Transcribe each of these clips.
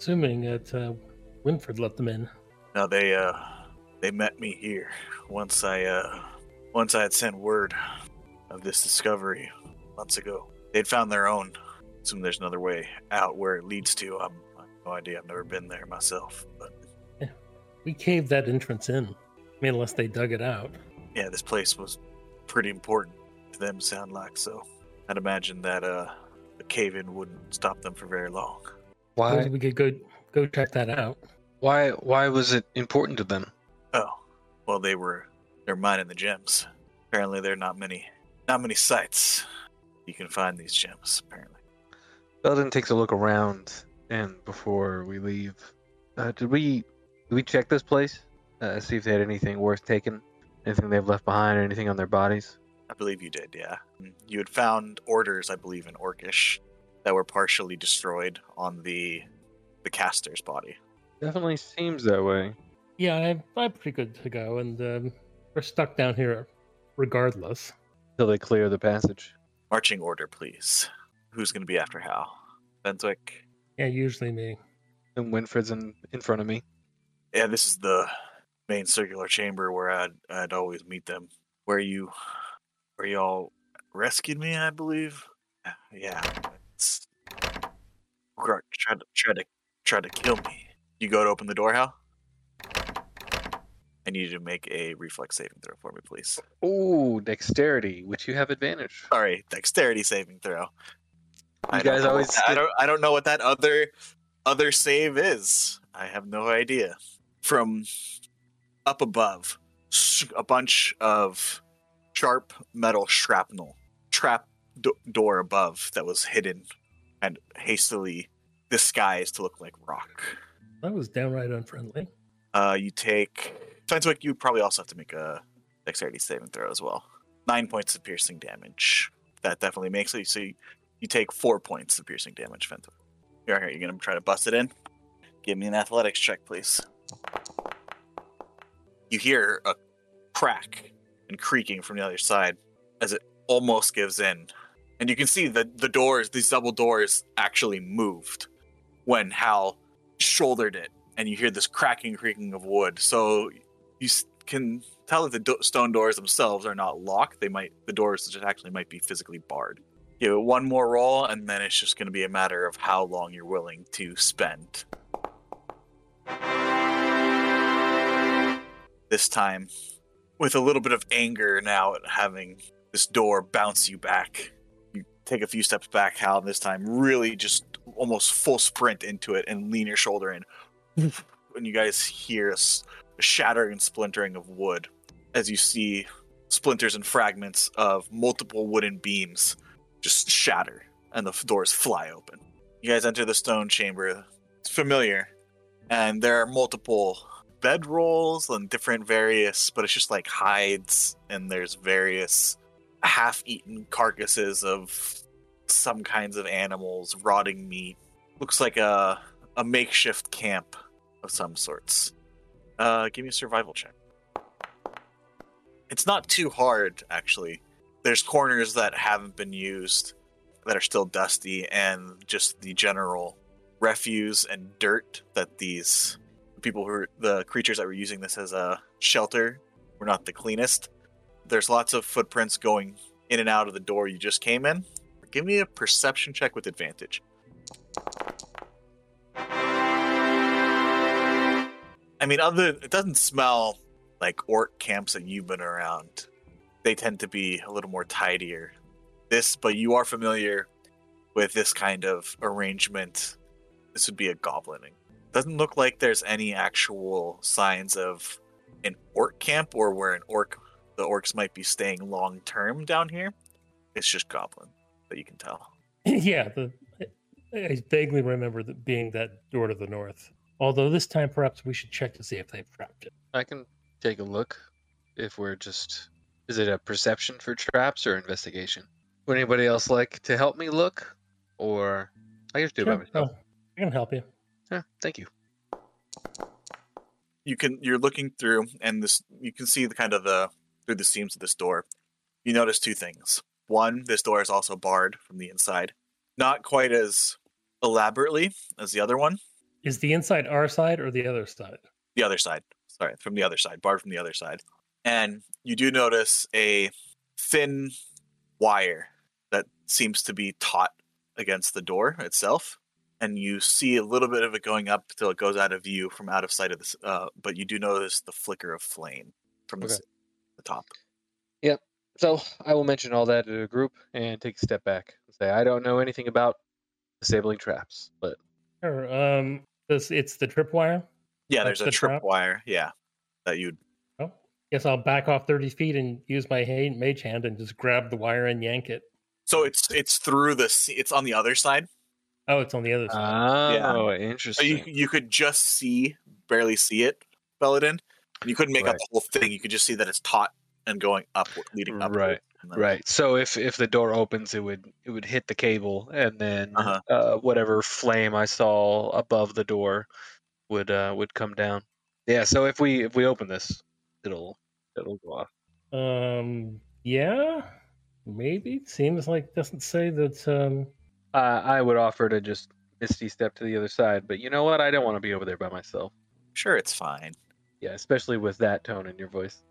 Assuming that uh, Winfred let them in. No, they uh they met me here once I uh once I had sent word of this discovery months ago. They'd found their own. Assume there's another way out where it leads to. I'm, I have no idea. I've never been there myself, but We caved that entrance in. I mean, unless they dug it out. yeah, this place was pretty important to them. Sound like so. I'd imagine that uh the cave in wouldn't stop them for very long. Suppose Why? We could go go check that out. Why? Why was it important to them? Oh, well, they were they're mining the gems. Apparently, there are not many not many sites you can find these gems. Apparently. Belladin takes a look around, and before we leave, uh, did we did we check this place? Uh, see if they had anything worth taking, anything they've left behind, or anything on their bodies. I believe you did, yeah. You had found orders, I believe, in Orcish that were partially destroyed on the the caster's body. Definitely seems that way. Yeah, I'm, I'm pretty good to go, and um, we're stuck down here regardless. Till they clear the passage. Marching order, please. Who's going to be after Hal? Fenthwick. Yeah, usually me. And Winfred's in, in front of me. Yeah, this is the main circular chamber where I'd I'd always meet them. Where you, where you all rescued me, I believe. Yeah, it's Grart tried to try to try to kill me. You go to open the door, Hal. I need you to make a reflex saving throw for me, please. Ooh, dexterity, which you have advantage. Sorry, dexterity saving throw. I You don't guys always that- I don't. I don't know what that other other save is. I have no idea. From up above, a bunch of sharp metal shrapnel trap do- door above that was hidden and hastily disguised to look like rock. That was downright unfriendly. Uh, you take. Sounds you probably also have to make a dexterity saving throw as well. Nine points of piercing damage. That definitely makes it. So you, you take four points of piercing damage, Fenton. You're here. You're gonna try to bust it in. Give me an athletics check, please. You hear a crack and creaking from the other side as it almost gives in, and you can see that the doors, these double doors, actually moved when Hal shouldered it and you hear this cracking creaking of wood. So you can tell that the do- stone doors themselves are not locked. They might the doors just actually might be physically barred. Give it one more roll and then it's just going to be a matter of how long you're willing to spend. This time with a little bit of anger now at having this door bounce you back take a few steps back hal and this time really just almost full sprint into it and lean your shoulder in and you guys hear a, shattering and splintering of wood as you see splinters and fragments of multiple wooden beams just shatter and the doors fly open. You guys enter the stone chamber. It's familiar, and there are multiple bedrolls and different various, but it's just like hides, and there's various half-eaten carcasses of some kinds of animals, rotting meat. Looks like a a makeshift camp of some sorts. Uh, give me a survival check. It's not too hard, actually. There's corners that haven't been used that are still dusty, and just the general refuse and dirt that these people who the creatures that were using this as a shelter were not the cleanest. There's lots of footprints going in and out of the door you just came in. Give me a perception check with advantage. I mean, other it doesn't smell like orc camps that you've been around. They tend to be a little more tidier. This, but you are familiar with this kind of arrangement. This would be a goblining. Doesn't look like there's any actual signs of an orc camp or where an orc, the orcs might be staying long term down here. It's just goblin that you can tell. yeah, the, I vaguely remember that being that door to the north. Although this time, perhaps we should check to see if they've trapped it. I can take a look if we're just. Is it a perception for traps or investigation? Would anybody else like to help me look? Or I can just do it by Sure. myself. Oh, I can help you. Yeah, thank you. you can you're looking through and this you can see the kind of the through the seams of this door you notice two things one this door is also barred from the inside not quite as elaborately as the other one Is the inside our side or the other side? the other side. Sorry, from the other side, barred from the other side. And you do notice a thin wire that seems to be taut against the door itself. And you see a little bit of it going up till it goes out of view from out of sight of this. Uh, but you do notice the flicker of flame from the, Okay. s- the top. Yep. So I will mention all that to a group and take a step back and say I don't know anything about disabling traps, but Sure. Um, this it's the tripwire. Yeah, That's there's a the trip trap? wire. Yeah, that you'd. Oh, guess I'll back off thirty feet and use my ha- mage hand and just grab the wire and yank it. So it's it's through the. It's on the other side. Oh, it's on the other side. oh, So interesting. you you could just see, barely see it, Belladin. You couldn't make out Right. the whole thing. You could just see that it's taut and going up, leading up. Right, Right. So if if the door opens, it would it would hit the cable, and then Uh-huh. uh, whatever flame I saw above the door would uh, would come down. Yeah. So if we if we open this, it'll it'll go off. Um, yeah, maybe. It seems like doesn't say that. Um, Uh, I would offer to just misty step to the other side, but you know what? I don't want to be over there by myself. Sure, it's fine. Yeah, especially with that tone in your voice.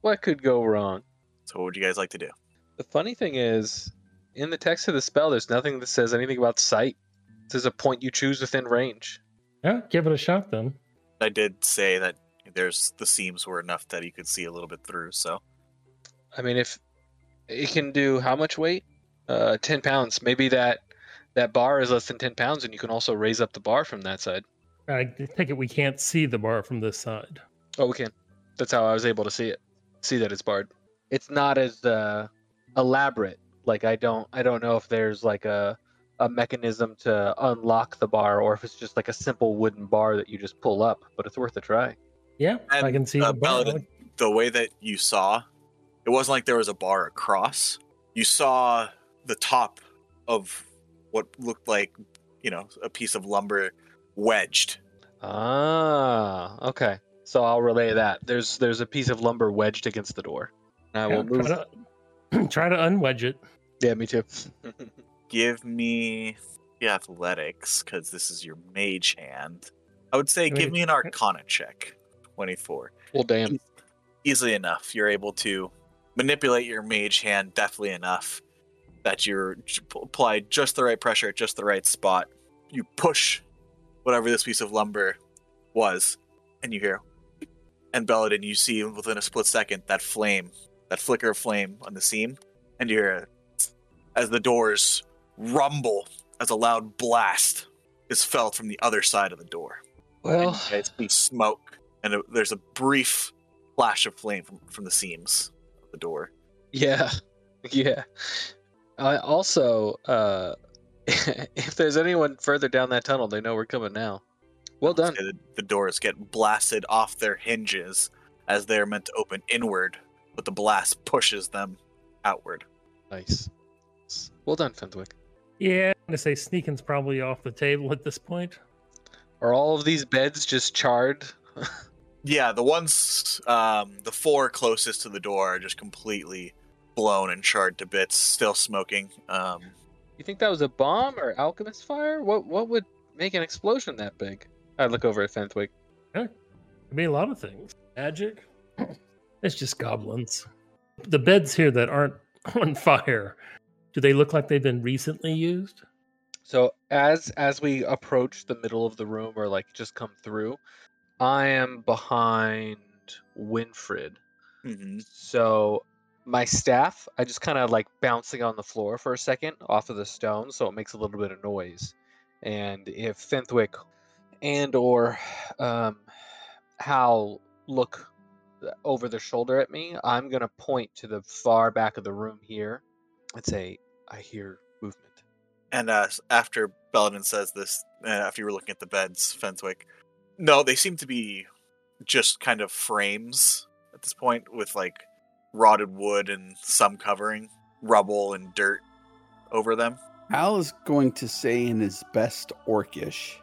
What could go wrong? So, what would you guys like to do? The funny thing is, in the text of the spell, there's nothing that says anything about sight. It says a point you choose within range. yeah, give it a shot then. I did say that there's the seams were enough that you could see a little bit through. So, I mean, if it can do how much weight? Uh, ten pounds. Maybe that that bar is less than ten pounds, and you can also raise up the bar from that side. I take it we can't see the bar from this side. Oh, we can. That's how I was able to see it. See that it's barred. It's not as uh, elaborate. Like I don't I don't know if there's like a a mechanism to unlock the bar, or if it's just like a simple wooden bar that you just pull up. But it's worth a try. Yeah, I can see uh, the bar. Belladin, the way that you saw, it wasn't like there was a bar across. You saw the top of what looked like, you know, a piece of lumber wedged. Ah, okay. So I'll relay that. There's there's a piece of lumber wedged against the door. I Yeah, will move. try, to, try to unwedge it. Yeah, me too. Give me the athletics because this is your mage hand. I would say I give me an arcana check. 24. well, damn. Easily enough. You're able to manipulate your mage hand deftly enough that you're j- apply just the right pressure at just the right spot. You push whatever this piece of lumber was, and you hear, and Belladin, you see within a split second that flame, that flicker of flame on the seam, and you hear as the doors rumble as a loud blast is felt from the other side of the door. Well, it's smoke, and it- there's a brief flash of flame from, from the seams of the door. yeah, yeah. I also, uh, if there's anyone further down that tunnel, they know we're coming now. Well done. The, the doors get blasted off their hinges as they're meant to open inward, but the blast pushes them outward. Nice. Well done, Fenthwick. Yeah, I'm gonna say sneaking's probably off the table at this point. Are all of these beds just charred? Yeah, the ones, um, the four closest to the door are just completely blown and charred to bits, still smoking. Um, You think that was a bomb or alchemist fire? What what would make an explosion that big? I look over at Fenthwick. Could be a lot of things. Magic. It's just goblins. The beds here that aren't on fire, do they look like they've been recently used? So as as we approach the middle of the room or like just come through, I am behind Winfred. mhm. So my staff, I just kind of like bouncing on the floor for a second off of the stone, so it makes a little bit of noise. And if Fenthwick and or um, Hal look over their shoulder at me, I'm gonna point to the far back of the room here and say, "I hear movement." And uh, after Belladin says this, uh, after you were looking at the beds, Fenthwick, no, they seem to be just kind of frames at this point with like rotted wood and some covering, rubble and dirt over them. Hal is going to say in his best orcish,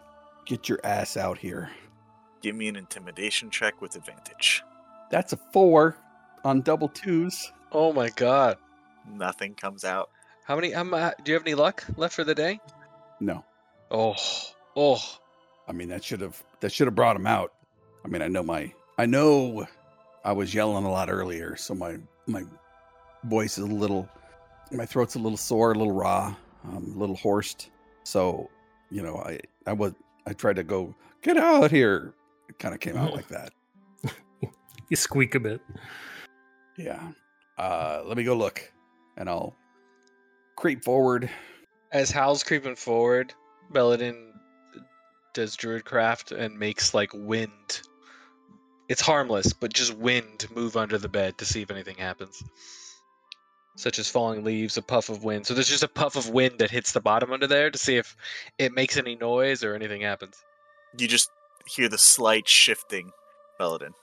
"Get your ass out here." Give me an intimidation check with advantage. That's a four on double twos. Oh my god! Nothing comes out. How many? Um, uh, do you have any luck left for the day? No. Oh, oh, I mean, that should have that should have brought him out. I mean, I know my I know I was yelling a lot earlier, so my my voice is a little my throat's a little sore, a little raw, um, a little hoarse. So, you know, I I was I tried to go get out here. It kind of came out like that. You squeak a bit. Yeah. Uh, let me go look, and I'll creep forward. As Hal's creeping forward, Belladin does druidcraft and makes like wind. It's harmless, but just wind move under the bed to see if anything happens. Such as falling leaves, a puff of wind. So there's just a puff of wind that hits the bottom under there to see if it makes any noise or anything happens. You just hear the slight shifting, Belladin,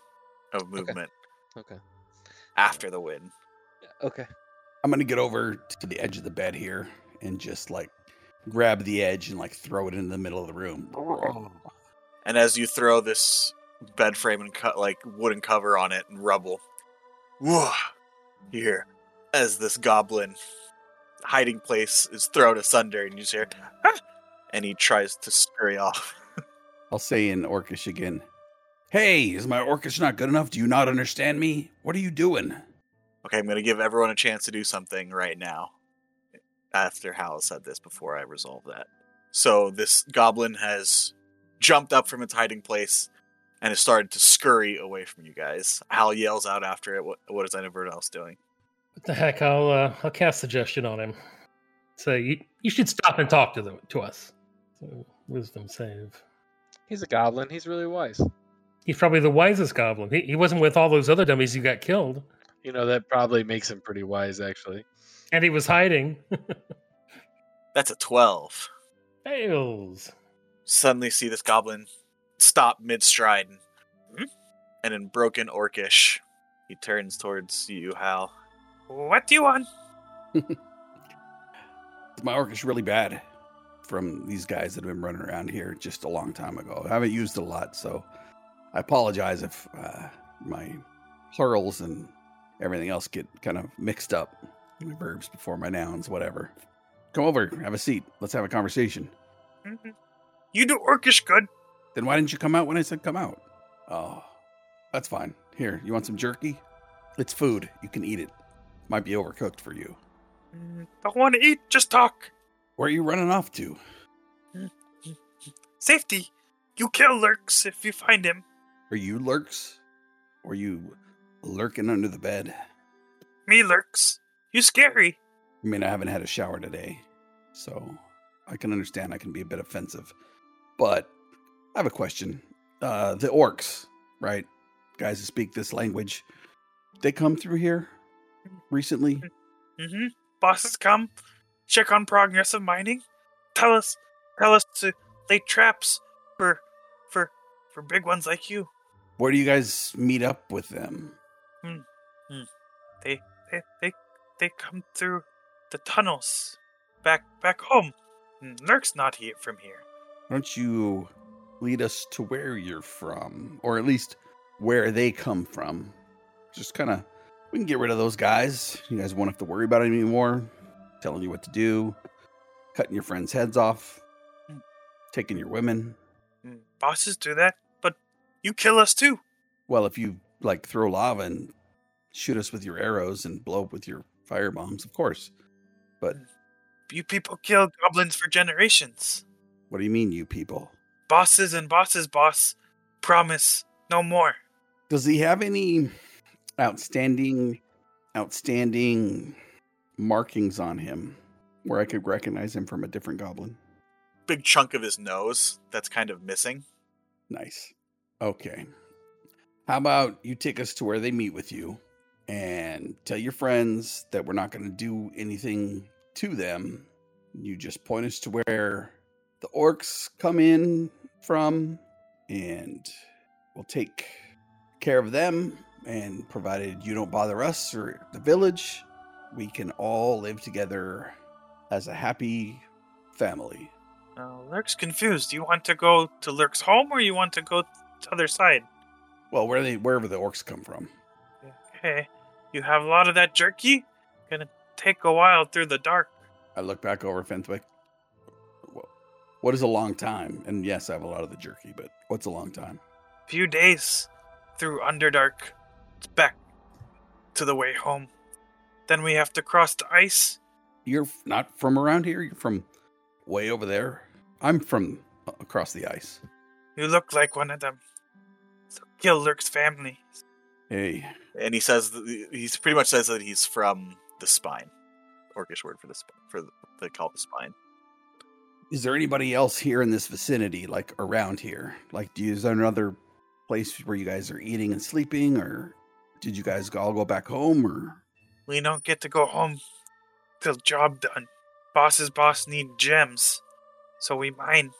of movement Okay. after the wind. Okay. I'm gonna get over to the edge of the bed here and just like grab the edge and like throw it in the middle of the room. And as you throw this bed frame and cut like wooden cover on it and rubble, whoa, you hear as this goblin hiding place is thrown asunder, and you just hear, "Ah!" and he tries to scurry off. I'll say in Orcish again. Hey, is my Orcish not good enough? Do you not understand me? What are you doing? Okay, I'm gonna give everyone a chance to do something right now. After Hal said this, before I resolve that. So this goblin has jumped up from its hiding place and it started to scurry away from you guys. Hal yells out after it. What, what is everyone else doing? What the heck? I'll uh, I'll cast suggestion on him. Say you, you should stop and talk to them to us. So, wisdom save. He's a goblin. He's really wise. He's probably the wisest goblin. He, he wasn't with all those other dummies who got killed, You know, that probably makes him pretty wise, actually. and he was hiding. That's a 12. Fails. Suddenly see this goblin stop mid stride and, "Hmm?" and in broken orcish, he turns towards you, Hal. What do you want? My Orcish really bad from these guys that have been running around here just a long time ago. I haven't used it a lot, so I apologize if uh, my plurals and everything else get kind of mixed up. My verbs before my nouns, whatever. Come over, have a seat. Let's have a conversation. "Mhm. You do orcish good. Then why didn't you come out when I said come out? Oh, that's fine. Here, you want some jerky? It's food. You can eat it. Might be overcooked for you. "Mm, Don't want to eat, just talk. Where are you running off to? Safety. You kill Lurks if you find him. Are you lurks? Or you lurking under the bed? Me Lurks. You scary. I mean, I haven't had a shower today, so I can understand I can be a bit offensive. But I have a question. Uh, the orcs, right? Guys who speak this language, they come through here recently? Mm-hmm. Bosses come, check on progress of mining, tell us, tell us to lay traps for, for, for big ones like you. Where do you guys meet up with them? They, they, they, they come through the tunnels, back, back home. Lurk's not here from here. Why don't you lead us to where you're from, or at least where they come from? Just kind of, we can get rid of those guys. You guys won't have to worry about it anymore. Telling you what to do, cutting your friends' heads off, Hmm. taking your women. Mm, Bosses do that, but you kill us too. Well, if you like throw lava and shoot us with your arrows and blow up with your fire bombs, of course. But You people kill goblins for generations. what do you mean, you people? Bosses and bosses boss promise no more. Does he have any outstanding, outstanding markings on him where I could recognize him from a different goblin? Big chunk of his nose that's kind of missing. Nice. Okay. How about you take us to where they meet with you and tell your friends that we're not going to do anything to them. You just point us to where the orcs come in from and we'll take care of them. And provided you don't bother us or the village, we can all live together as a happy family. Uh, Lurk's confused. You want to go to Lurk's home or you want to go to other side? Well, where they wherever the orcs come from. Okay. You have a lot of that jerky? Gonna take a while through the dark. I look back over Fenthwick. Wha- What is a long time? And yes, I have a lot of the jerky, but what's a long time? Few days through Underdark. It's back to the way home. Then we have to cross the ice. You're not from around here. You're from way over there. I'm from across the ice. You look like one of them. So kill Lurk's family. Hey, And he says that he's pretty much says that he's from the spine. Orcish word for the sp- for the, they call it the spine. Is there anybody else here in this vicinity, like around here? Like, do you, is there another place where you guys are eating and sleeping, or did you guys all go back home, or We don't get to go home till job done. Boss's boss need gems. So we mine.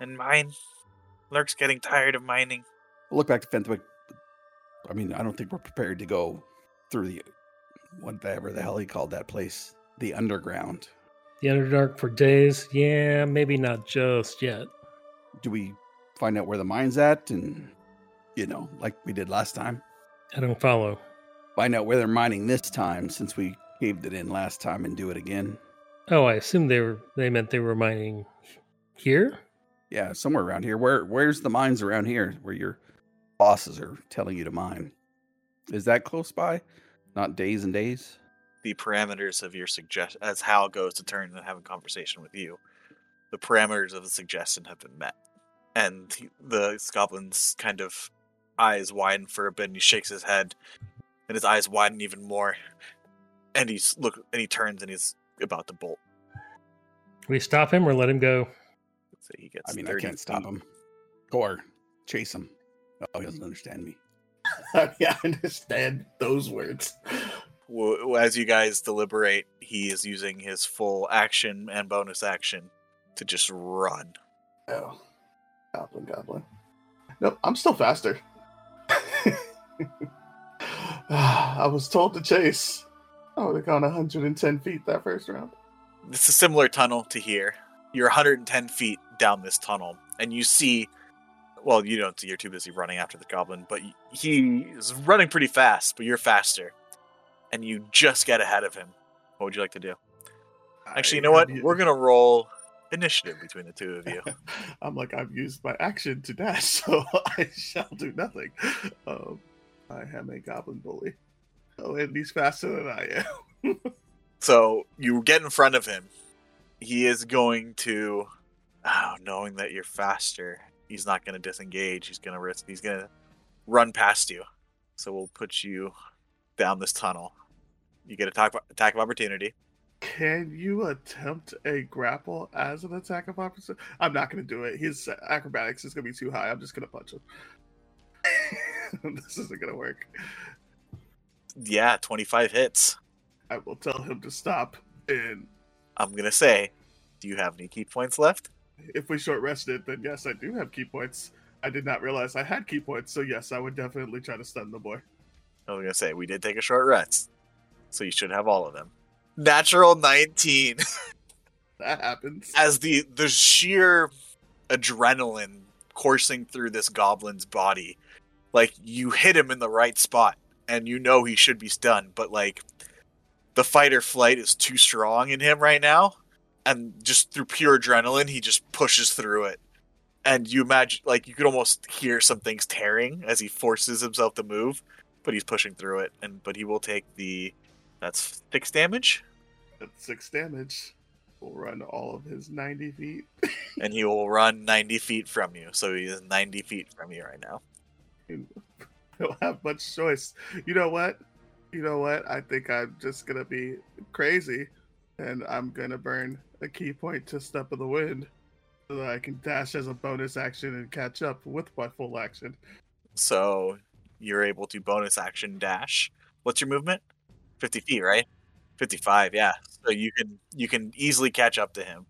And mine. Lurk's getting tired of mining. look back to Fenthwick? I mean, I don't think we're prepared to go through the whatever the hell he called that place, the underground. The Underdark for days? Yeah, maybe not just yet. Do we find out where the mine's at, and you know, like we did last time? I don't follow. find out where they're mining this time since we caved it in last time and do it again. Oh, I assume they were they meant they were mining here? Yeah, somewhere around here. Where where's the mines around here where your bosses are telling you to mine? Is that close by? Not days and days? The parameters of your suggestion, as Hal goes to turn and have a conversation with you, the parameters of the suggestion have been met. And he, the goblin's kind of eyes widen for a bit, and he shakes his head, and his eyes widen even more. And he's look, and he turns, and he's about to bolt. We stop him or let him go? So he gets. I mean, I can't stop him. Or chase him. Oh, he doesn't understand me. yeah, I understand those words. As you guys deliberate, he is using his full action and bonus action to just run. Oh, goblin, goblin. Nope, I'm still faster. I was told to chase. I would have gone 110 feet that first round. It's a similar tunnel to here. You're 110 feet down this tunnel, and you see. Well, you don't. See you're too busy running after the goblin, but he is running pretty fast. But you're faster, and you just get ahead of him. What would you like to do? Actually, you know what? We're gonna roll initiative between the two of you. I'm like, I've used my action to dash, so I shall do nothing. Um, I am a goblin bully. Oh, and he's faster than I am. So you get in front of him. He is going to, oh, knowing that you're faster, he's not going to disengage. He's going to risk. He's going to run past you. So we'll put you down this tunnel. You get attack attack of opportunity. Can you attempt a grapple as an attack of opportunity? I'm not going to do it. His acrobatics is going to be too high. I'm just going to punch him. this isn't going to work. Yeah, 25 hits. I will tell him to stop. And I'm going to say, do you have any ki points left? if we short rested, then yes, I do have ki points. I did not realize I had ki points, so yes, I would definitely try to stun the boy. I was going to say, we did take a short rest. So you should have all of them. Natural 19. That happens. as the the sheer adrenaline coursing through this goblin's body like you hit him in the right spot and you know he should be stunned but like the fight or flight is too strong in him right now and just through pure adrenaline he just pushes through it and you imagine like you could almost hear some things tearing as he forces himself to move but he's pushing through it and but he will take the that's six damage That's six damage. We'll run all of his 90 feet. and he will run 90 feet from you. So he is 90 feet from you right now. don't have much choice. You know what? You know what? I think I'm just gonna be crazy, and I'm gonna burn a ki point to Step of the Wind, so that I can dash as a bonus action and catch up with my full action. So you're able to bonus action dash. What's your movement? 50 feet, right? 55, yeah. So you can you can easily catch up to him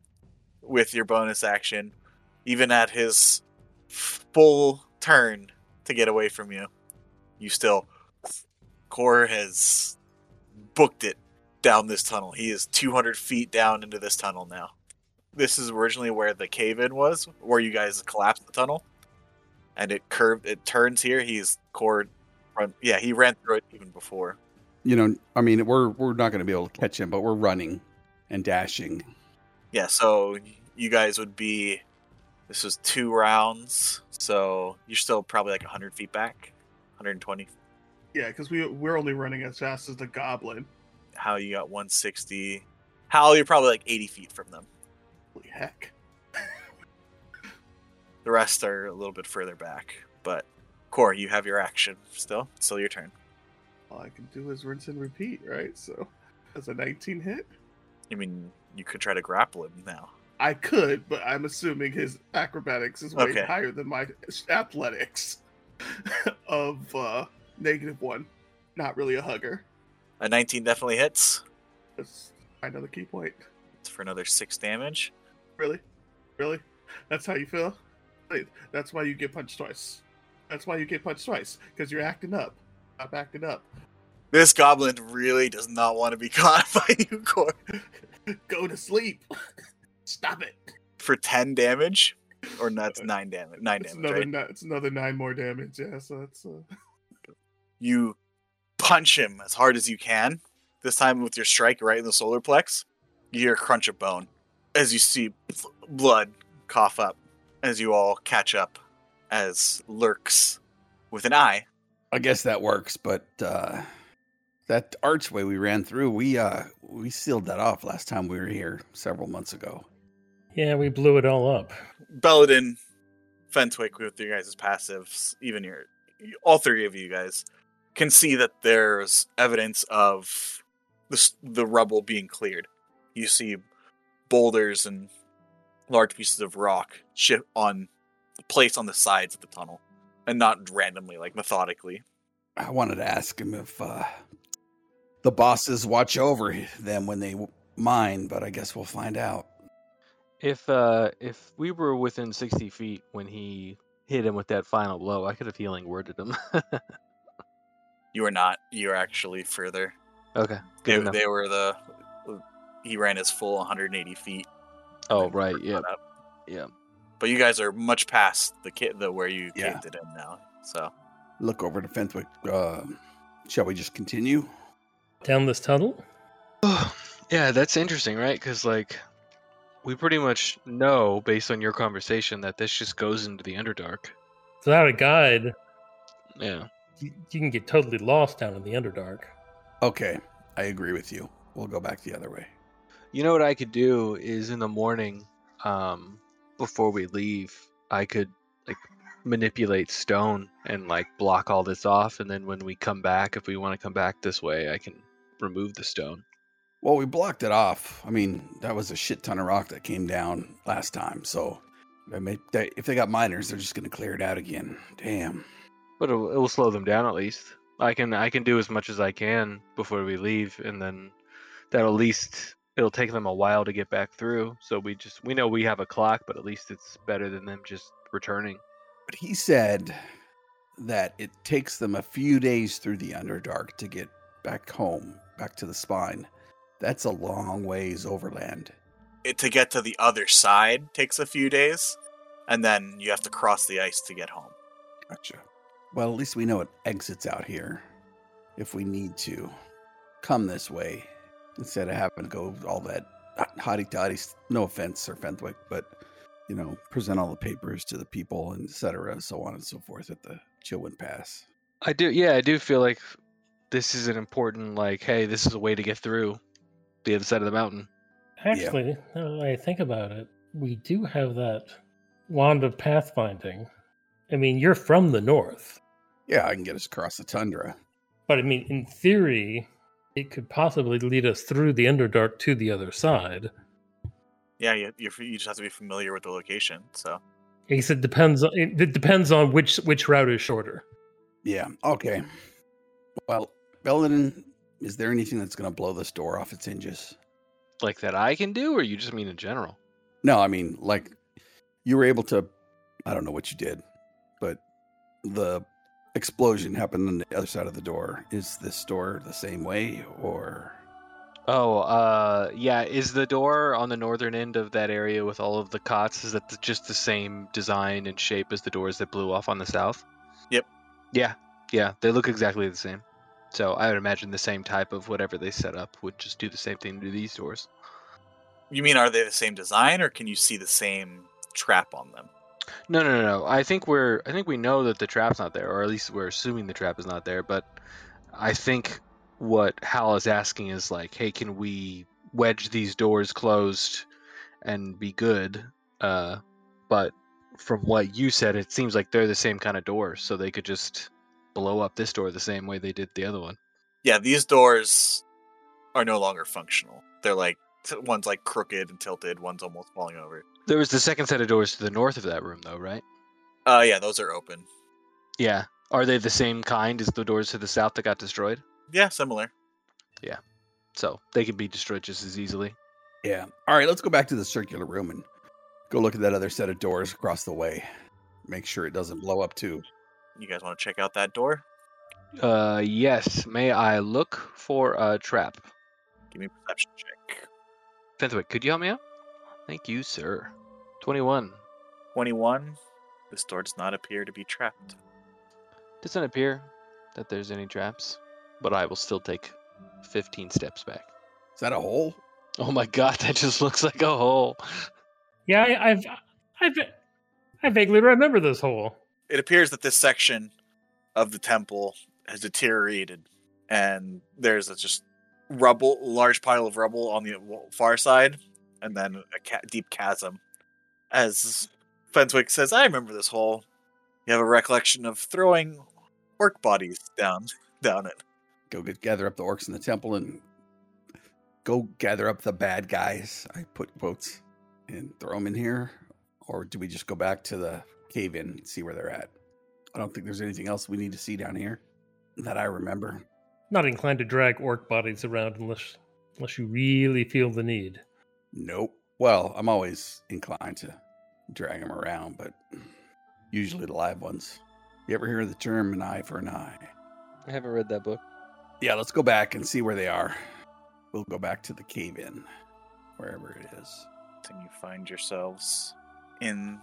with your bonus action, even at his full turn to get away from you. You still Core has booked it down this tunnel. He is 200 feet down into this tunnel now. This is originally where the cave in was, where you guys collapsed the tunnel, and it curved. It turns here. He's core. Front, yeah, he ran through it even before. You know, I mean, we're we're not going to be able to catch him, but we're running and dashing. Yeah, so you guys would be This was two rounds, so you're still probably like 100 feet back, 120. Yeah, because we we're only running as fast as the goblin. How you got 160? Hal, you're probably like 80 feet from them. Holy heck! The rest are a little bit further back, but Core, you have your action still. Still your turn. All I can do is rinse and repeat, right? So, as a 19 hit, I mean, you could try to grapple him now. I could, but I'm assuming his acrobatics is way Okay. higher than my athletics of uh, negative one. Not really a hugger. A 19 definitely hits. That's another ki point. It's for another six damage. Really? Really? That's how you feel? Wait, That's why you get punched twice. That's why you get punched twice, because you're acting up. Stop acting up. This goblin really does not want to be caught by you, Core. Go to sleep. Stop it. For 10 damage, or no, that's nine damage. Nine It's damage, another, right? it's another nine more damage. Yeah, so that's. uh, You punch him as hard as you can. This time with your strike right in the solar plex. You hear a crunch of bone as you see blood cough up as you all catch up as lurks with an eye I guess that works, but uh, that archway we ran through, we uh, we sealed that off last time we were here several months ago. Yeah, we blew it all up. Belladin, Fenthwick with your guys' passives, even your all three of you guys can see that there's evidence of the the rubble being cleared. You see boulders and large pieces of rock ship on placed on the sides of the tunnel, and not randomly, like methodically. I wanted to ask him if uh, the bosses watch over them when they mine, but I guess we'll find out. If uh if we were within sixty feet when he hit him with that final blow, I could have healing worded him. You are not. You are actually further. okay, good They, enough. they were the. He ran his full 180 feet. Oh right, yeah, yeah. But you guys are much past the kit the where you Yeah. caved it in now. So Look over to Fenthwick. Uh, shall we just continue? Down this tunnel? yeah, that's interesting, right? Because like, we pretty much know based on your conversation that this just goes into the Underdark. Without a guide, Yeah. you, you can get totally lost down in the Underdark. Okay, I agree with you. We'll go back the other way. You know what I could do is in the morning, um, before we leave, I could like manipulate stone and like block all this off, and then when we come back, if we want to come back this way, I can remove the stone. Well, we blocked it off. I mean, that was a shit ton of rock that came down last time. So, I mean, they, if they got miners, they're just going to clear it out again. Damn. But it will, it will slow them down at least. I can I can do as much as I can before we leave, and then that'll at least it'll take them a while to get back through. So we just we know we have a clock, but at least it's better than them just returning. But he said that it takes them a few days through the Underdark to get back home, back to the spine. That's a long ways overland. it, to get to the other side takes a few days, and then you have to cross the ice to get home. Gotcha. Well, at least we know it exits out here if we need to come this way instead of having to go all that hotty toddy. No offense, Sir Fenthwick, but you know, present all the papers to the people and et cetera, so on and so forth at the Chilwyn Pass. I do yeah, I do feel like this is an important like, hey, this is a way to get through the other side of the mountain. Actually, now that I think about it, we do have that wand of pathfinding. I mean, you're from the north, Yeah, I can get us across the tundra. but I mean, in theory, it could possibly lead us through the Underdark to the other side. Yeah, you, you you just have to be familiar with the location. So I guess it depends. On, it, it depends on which which route is shorter. Yeah, okay. Well, Belladin, is there anything that's going to blow this door off its hinges? Like that I can do, or you just mean in general? No, I mean, like, you were able to, I don't know what you did, but the explosion happened on the other side of the door. Is this door the same way, or? Oh, uh, yeah. Is the door on the northern end of that area with all of the cots? Is that just the same design and shape as the doors that blew off on the south? Yep. Yeah, yeah. They look exactly the same. So I would imagine the same type of whatever they set up would just do the same thing to these doors. you mean are they the same design, or can you see the same trap on them? No, no, no, no. I think we're. I think we know that the trap's not there, or at least we're assuming the trap is not there. But I think what Hal is asking is like, hey, can we wedge these doors closed and be good? Uh, but from what you said, it seems like they're the same kind of door, so they could just blow up this door the same way they did the other one. Yeah, these doors are no longer functional. They're like one's like crooked and tilted, one's almost falling over. There was the second set of doors to the north of that room, though, right? Uh, yeah, those are open. Yeah. Are they the same kind as the doors to the south that got destroyed? Yeah, similar. Yeah. So they can be destroyed just as easily. Yeah. All right, let's go back to the circular room and go look at that other set of doors across the way. Make sure it doesn't blow up too. You guys want to check out that door? Uh, yes. May I look for a trap? Give me a perception check. Fenthwick, could you help me out? Thank you, sir. 21. 21. This door does not appear to be trapped. Doesn't appear that there's any traps, but I will still take 15 steps back. Is that a hole? Oh my god, that just looks like a hole. Yeah, I, I've, I've, I vaguely remember this hole. It appears that this section of the temple has deteriorated, and there's a just rubble, large pile of rubble on the far side, and then a ca- deep chasm. As Fenthwick says, "I remember this hole. You have a recollection of throwing orc bodies down down it." Go get gather up the orcs in the temple and go gather up the bad guys. I put quotes and throw them in here, or do we just go back to the cave in and see where they're at? I don't think there's anything else we need to see down here that I remember. Not inclined to drag orc bodies around unless, unless you really feel the need. Nope. Well, I'm always inclined to drag them around, but usually the live ones. You ever hear the term an eye for an eye? I haven't read that book. Yeah, let's go back and see where they are. We'll go back to the cave in, wherever it is. and you find yourselves in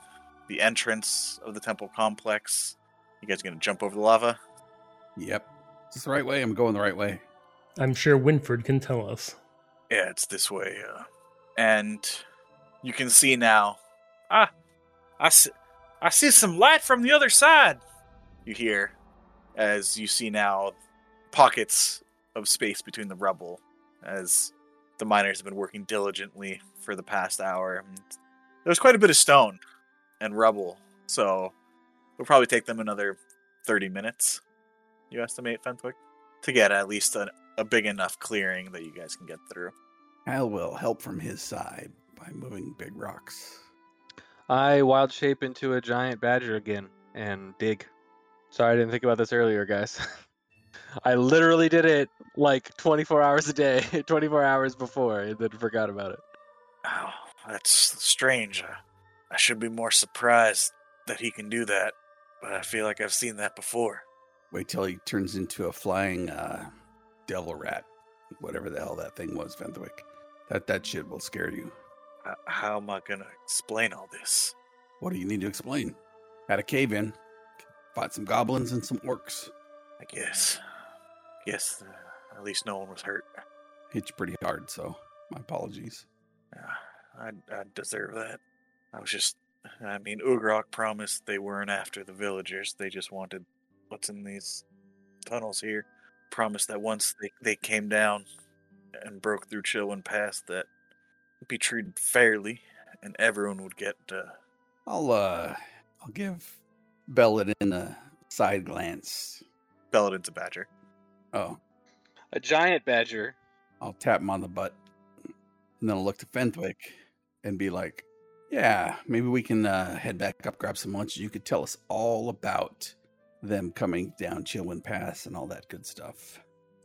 the entrance of the temple complex. You guys gonna jump over the lava? Yep. Is this the right way? I'm going the right way. I'm sure Winfred can tell us. Yeah, it's this way. Uh, and you can see now. Ah, I see, I see some light from the other side. You hear as you see now pockets of space between the rubble as the miners have been working diligently for the past hour. There's quite a bit of stone and rubble, so it'll probably take them another 30 minutes, you estimate, Fenthwick, to get at least a, a big enough clearing that you guys can get through. Hal will help from his side by moving big rocks. I wild shape into a giant badger again and dig. Sorry, I didn't think about this earlier, guys. I literally did it like 24 hours a day, 24 hours before, and then forgot about it. Oh, that's strange. Uh, I should be more surprised that he can do that, but I feel like I've seen that before. Wait till he turns into a flying uh, devil rat, whatever the hell that thing was, Fenthwick. That that shit will scare you. H- how am I gonna explain all this? What do you need to explain? Had a cave in, fought some goblins and some orcs. I guess. Guess uh, at least no one was hurt. Hit you pretty hard, so my apologies. Yeah, I, I deserve that. I was just. I mean, Ugrok promised they weren't after the villagers. They just wanted what's in these tunnels here. Promised that once they, they came down and broke through Chilwyn Pass, that be treated fairly and everyone would get. Uh, I'll uh, I'll give Belladin a side glance. Belladin's a badger. Oh, A giant badger. I'll tap him on the butt, and then I'll look to Fenthwick and be like, "Yeah, maybe we can uh, head back up, grab some lunch. You could tell us all about them coming down Chilwyn Pass and all that good stuff.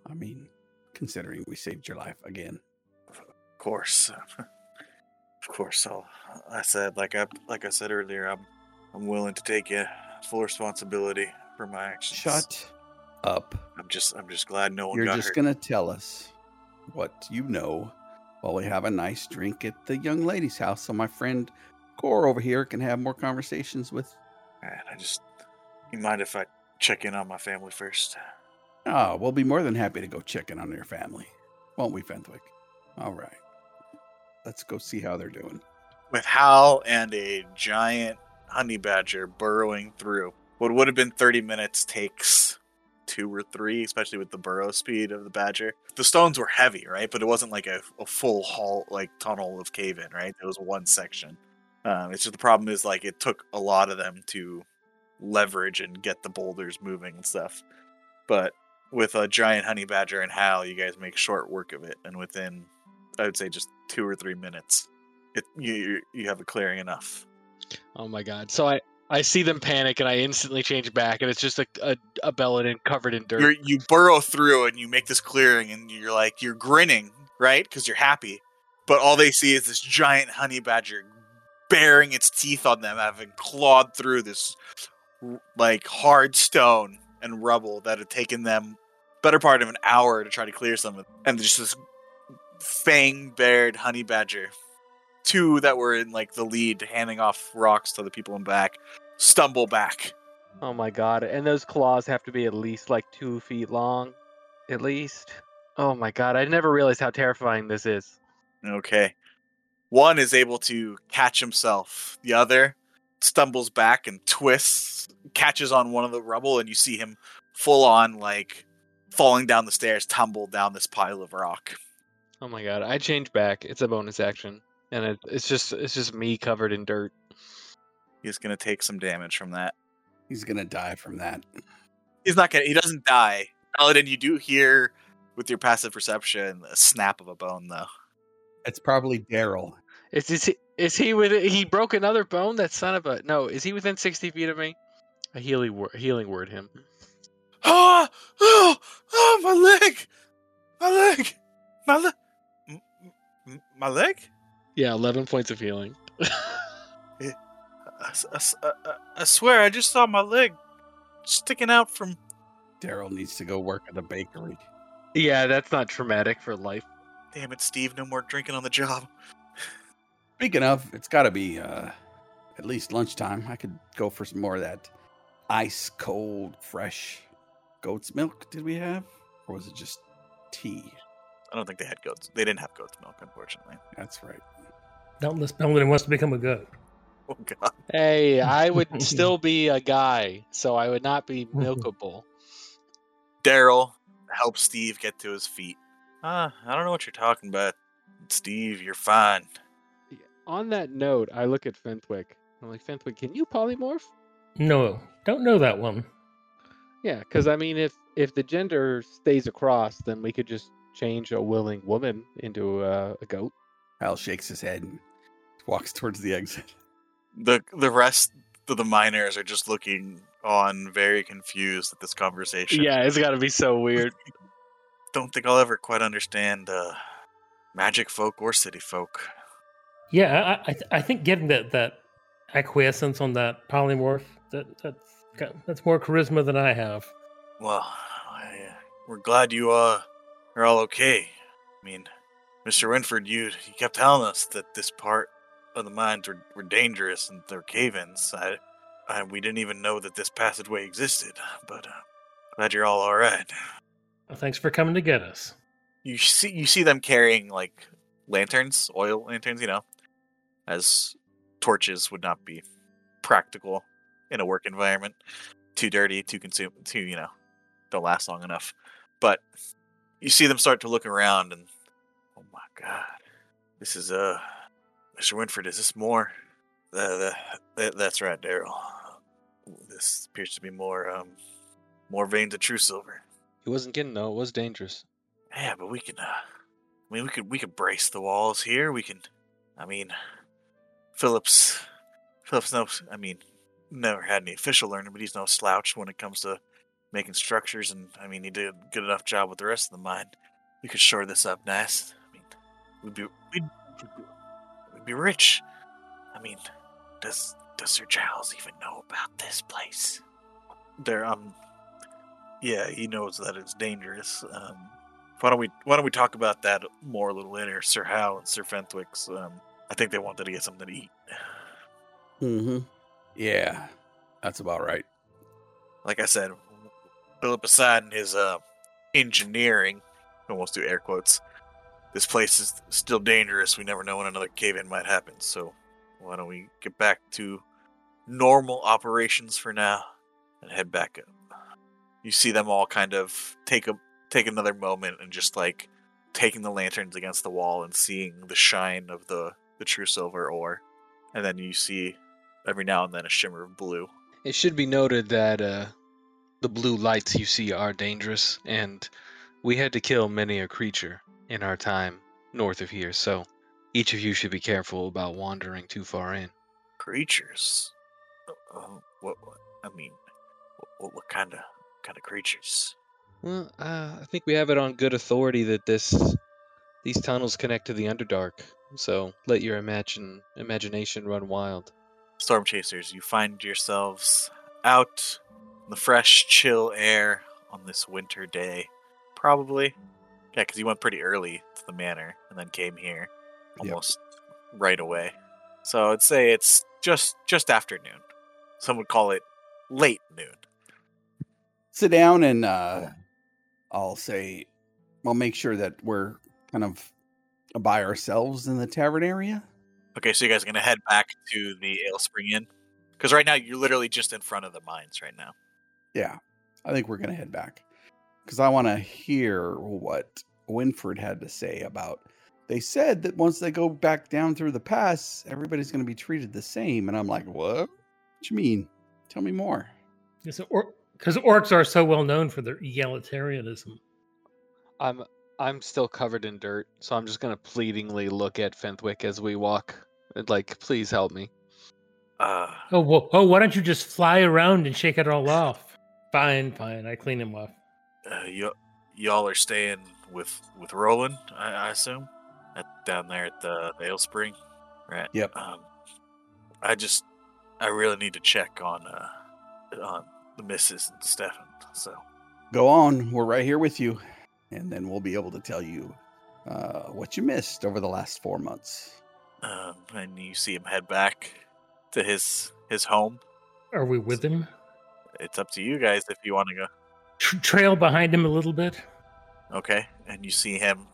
I mean, considering we saved your life again. Of course, of course. I'll, I said, like I like I said earlier, I'm I'm willing to take uh, full responsibility for my actions. Shut up. I'm just I'm just glad no one You're just hurt. gonna tell us what you know while we have a nice drink at the young lady's house, so my friend Gore over here can have more conversations with. Man, I just. You mind if I check in on my family first? Oh, we'll be more than happy to go check in on your family, won't we, Fenthwick? All right, let's go see how they're doing. With Hal and a giant honey badger burrowing through. What would have been 30 minutes takes two or three, especially with the burrow speed of the badger. The stones were heavy, right? But it wasn't like a, a full hall, like tunnel of cave in, right? It was one section. Um, it's just the problem is like it took a lot of them to leverage and get the boulders moving and stuff. But with a giant honey badger and Hal, you guys make short work of it, and within I would say just two or three minutes, it you you- have a clearing enough. Oh my god. So I I see them panic and I instantly change back and it's just a a, a Belladin covered in dirt. You're, you burrow through and you make this clearing, and you're like you're grinning, right? Because you're happy. But all they see is this giant honey badger baring its teeth on them, having clawed through this like hard stone and rubble that had taken them better part of an hour to try to clear some of it. And just this fang bared honey badger. Two that were in like the lead, handing off rocks to the people in back, stumble back. Oh my god. And those claws have to be at least like two feet long. At least. Oh my god. I never realized how terrifying this is. Okay. One is able to catch himself. The other stumbles back and twists, catches on one of the rubble, and you see him full on like falling down the stairs, tumble down this pile of rock. Oh my god. I change back. It's a bonus action. And it, it's just it's just me covered in dirt. He's gonna take some damage from that. He's gonna die from that. He's not gonna. He doesn't die. Belladin, you do hear with your passive perception a snap of a bone, though. It's probably Daryl. Is is he, is he with he broke another bone? That son of a no. Is he within sixty feet of me? A healing word, healing word him. Oh, oh, oh, my leg, my leg, my leg, M- m- my leg. Yeah, eleven points of healing. I swear, I just saw my leg sticking out from. Daryl needs to go work at a bakery. yeah, that's not traumatic for life. Damn it, Steve! No more drinking on the job. Speaking of, it's got to be uh, at least lunchtime. I could go for some more of that ice cold, fresh goat's milk. Did we have, or was it just tea? I don't think they had goats. They didn't have goat's milk, unfortunately. That's right. Doubtless Belladin wants to become a goat. Oh god. Hey, I would still be a guy, so I would not be milkable. Daryl helps Steve get to his feet. Ah, I don't know what you're talking about, Steve. You're fine. On that note, I look at Fenthwick. I'm like, Fenthwick, can you polymorph? No, don't know that one. Yeah, because I mean, if if the gender stays across, then we could just change a willing woman into a, a goat. Hal shakes his head and walks towards the exit. The the rest of the miners are just looking on, very confused at this conversation. Yeah, it's got to be so weird. Don't think I'll ever quite understand uh, magic folk or city folk. Yeah, I I, th- I think getting that that acquiescence on that polymorph that that's got, that's more charisma than I have. Well, I, uh, we're glad you uh are all okay. I mean, Mr. Winfred, you you kept telling us that this part of the mines were, were dangerous and they're cave-ins. I, I we didn't even know that this passageway existed. But uh, glad you're all all right. Well, thanks for coming to get us. You see you see them carrying like lanterns, oil lanterns, you know, as torches would not be practical in a work environment. Too dirty, too consume, too you know, don't last long enough. But you see them start to look around, and oh my god, this is uh, Mr. Winfred. Is this more? Uh, that, that's right, Daryl. This appears to be more um, more veins of true silver. He wasn't kidding though; it was dangerous. Yeah, but we can. Uh, I mean, we could we could brace the walls here. We can. I mean, Phillips. Phillips knows. I mean, never had any official learning, but he's no slouch when it comes to making structures. And I mean, he did a good enough job with the rest of the mine. We could shore this up nice. I mean, we'd be we'd, we'd be rich. I mean, does does Sir Giles even know about this place? There, um, yeah, he knows that it's dangerous. Um, why don't we why don't we talk about that more a little later, Sir Hal and Sir Fenthwick's? Um, I think they wanted to get something to eat. Mm-hmm. Yeah, that's about right. Like I said, Philip aside in his uh, engineering, almost do air quotes. This place is still dangerous. We never know when another cave in might happen. So why don't we get back to normal operations for now and head back up. You see them all kind of take a take another moment and just like taking the lanterns against the wall and seeing the shine of the the true silver ore, and then you see every now and then a shimmer of blue. It should be noted that uh, the blue lights you see are dangerous, and we had to kill many a creature in our time north of here, so each of you should be careful about wandering too far in. Creatures. Uh, uh, what, what? I mean, what, what kind of kind of creatures? Well, uh, I think we have it on good authority that this these tunnels connect to the Underdark, so let your imagine imagination run wild. Storm chasers, you find yourselves out in the fresh, chill air on this winter day. Probably. Yeah, because you went pretty early to the manor and then came here Yep. almost right away. So I'd say it's just just afternoon. Some would call it late noon. Sit down and uh, I'll say, I'll make sure that we're kind of by ourselves in the tavern area. Okay, so you guys are gonna head back to the Ale Spring Inn? Because right now you're literally just in front of the mines right now. Yeah, I think we're gonna head back because I want to hear what Winfred had to say about. They said that once they go back down through the pass, everybody's going to be treated the same, and I'm like, what? What you mean? Tell me more. Because or, 'cause orcs are so well known for their egalitarianism. I'm I'm still covered in dirt, so I'm just gonna pleadingly look at Fenthwick as we walk. and, Like, please help me. Uh, Oh, well, oh, why don't you just fly around and shake it all off? Fine, fine. I clean him off. uh you y'all are staying with with Roland, I, I assume, at down there at the, the Ale Spring, right? Yep. Um, I just I really need to check on uh on the missus and Stefan. So Go on. We're right here with you, and then we'll be able to tell you uh, what you missed over the last four months. um, and you see him head back to his his home. Are we with him? It's up to you guys if you want to go. Trail behind him a little bit. Okay, and you see him.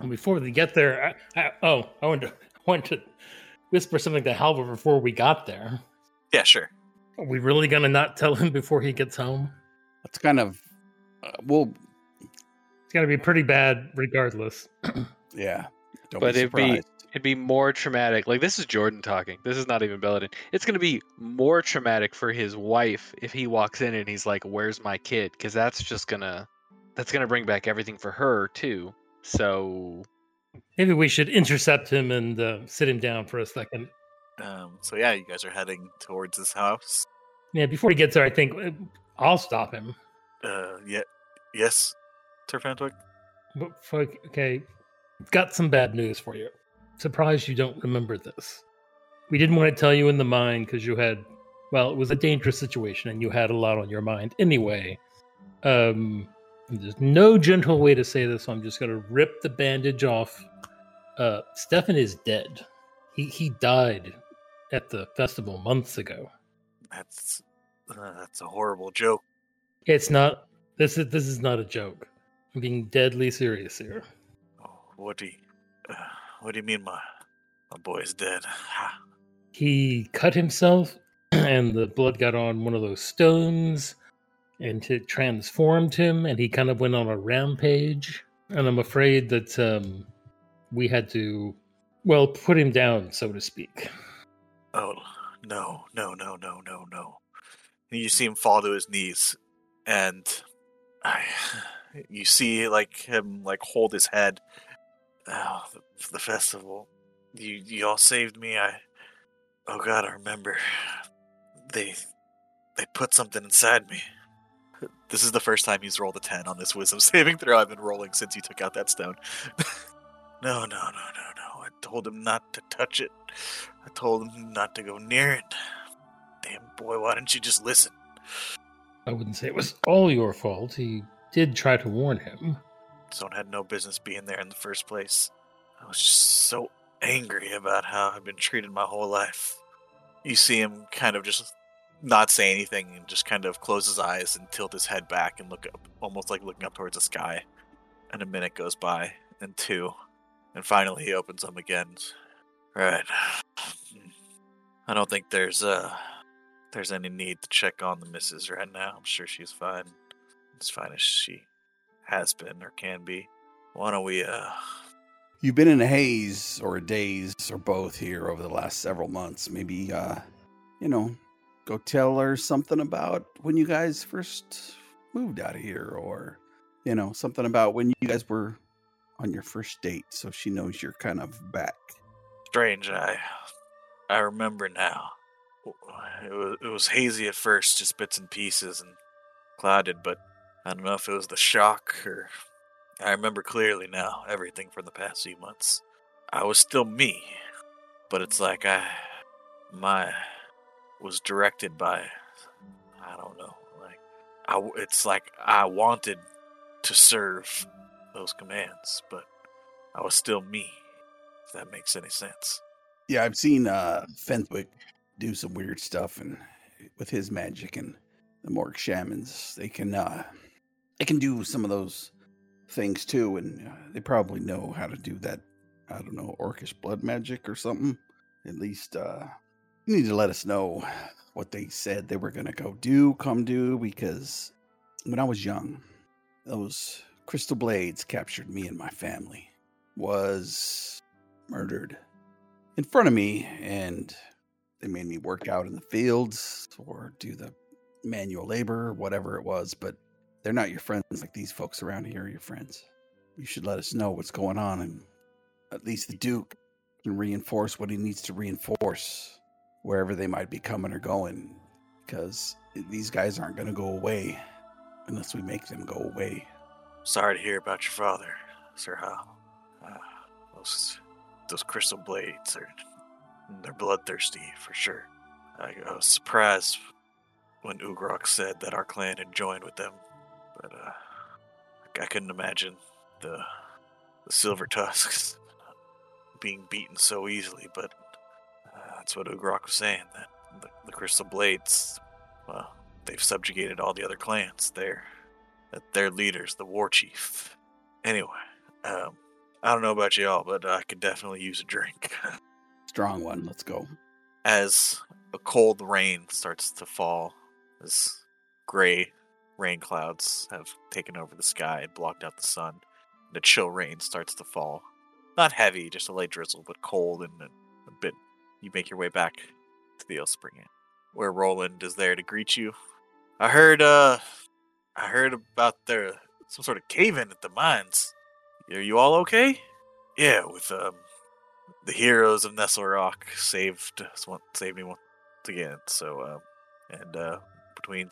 And before we get there, I, I, oh, I wanted to, I wanted to whisper something to Halvar before we got there. Yeah, sure. Are we really gonna not tell him before he gets home? That's kind of uh, well, It's gonna be pretty bad, regardless. yeah. Don't But be it'd be- surprised. It'd be more traumatic. Like this is Jordan talking. This is not even Belladin. It's gonna be more traumatic for his wife if he walks in and he's like, "Where's my kid?" Because that's just gonna that's gonna bring back everything for her too. So Maybe we should intercept him and uh, sit him down for a second. Um, so yeah, you guys are heading towards his house. Yeah, before he gets there, I think uh, I'll stop him. Uh, yeah, yes, Terfantwick. But fuck, okay, got some bad news for you. Surprised you don't remember this. We didn't want to tell you in the mind because you had, well, it was a dangerous situation and you had a lot on your mind anyway. Um, there's no gentle way to say this, so I'm just gonna rip the bandage off. Uh, Stefan is dead. He he died at the festival months ago. That's uh, that's a horrible joke. It's not. This is this is not a joke. I'm being deadly serious here. Oh, what do you, uh, what do you mean my my boy is dead? He cut himself and the blood got on one of those stones and it transformed him and he kind of went on a rampage and i'm afraid that um, we had to well put him down so to speak Oh no, no, no, no, no, no! And you see him fall to his knees, and I, you see like him like hold his head. Oh, the, the festival. You you all saved me. I. Oh God, I remember. They they put something inside me. This is the first time he's rolled a ten on this wisdom saving throw I've been rolling since he took out that stone. no, no, no, no, no. I told him not to touch it. I told him not to go near it. Damn boy, why didn't you just listen? i wouldn't say it was all your fault he did try to warn him Zone had no business being there in the first place. I was just so angry about how I've been treated my whole life. You see him kind of just not say anything and just kind of close his eyes and tilt his head back and look up, almost like looking up towards the sky. And a minute goes by, and two, and finally he opens them again. Right. I don't think there's uh there's any need to check on the missus right now. I'm sure she's fine. As fine as she has been or can be. Why don't we, uh, You've been in a haze or a daze or both here over the last several months. Maybe, uh, you know, go tell her something about when you guys first moved out of here, or, you know, something about when you guys were on your first date so she knows you're kind of back. strange. I, I remember now. It was, it was hazy at first, just bits and pieces and clouded, but I don't know if it was the shock or. I remember clearly now everything from the past few months. I was still me, but it's like I. My. was directed by. I don't know. Like, I, it's like I wanted to serve those commands, but I was still me, if that makes any sense. Yeah, I've seen uh Fenthwick do some weird stuff and with his magic and the Morg shamans, they can uh can do some of those things too and uh, they probably know how to do that I don't know, orcish blood magic or something. At least uh you need to let us know what they said they were going to go do, come do because when I was young, those crystal blades captured me and my family. Was murdered in front of me and they made me work out in the fields or do the manual labor whatever it was but they're not your friends like these folks around here are your friends you should let us know what's going on and at least the duke can reinforce what he needs to reinforce wherever they might be coming or going because these guys aren't going to go away unless we make them go away Sorry to hear about your father, Sir Hal. Uh, those those crystal blades are they're bloodthirsty for sure. I, I was surprised when Ugrok said that our clan had joined with them, but uh, I couldn't imagine the the silver tusks being beaten so easily. But uh, that's what Ugrok was saying. That the, the crystal blades, well, they've subjugated all the other clans. They're that their leaders, the war chief. Anyway, um, I don't know about y'all, but I could definitely use a drink. strong one let's go as a cold rain starts to fall, as gray rain clouds have taken over the sky and blocked out the sun, the chill rain starts to fall. Not heavy, just a light drizzle, but cold and a, a bit. You make your way back to the Spring Inn, where Roland is there to greet you. I heard, uh, I heard about there some sort of cave-in at the mines. Are you all okay? Yeah, with um, the heroes of Nestle Rock saved saved me once again. So, um, and uh, between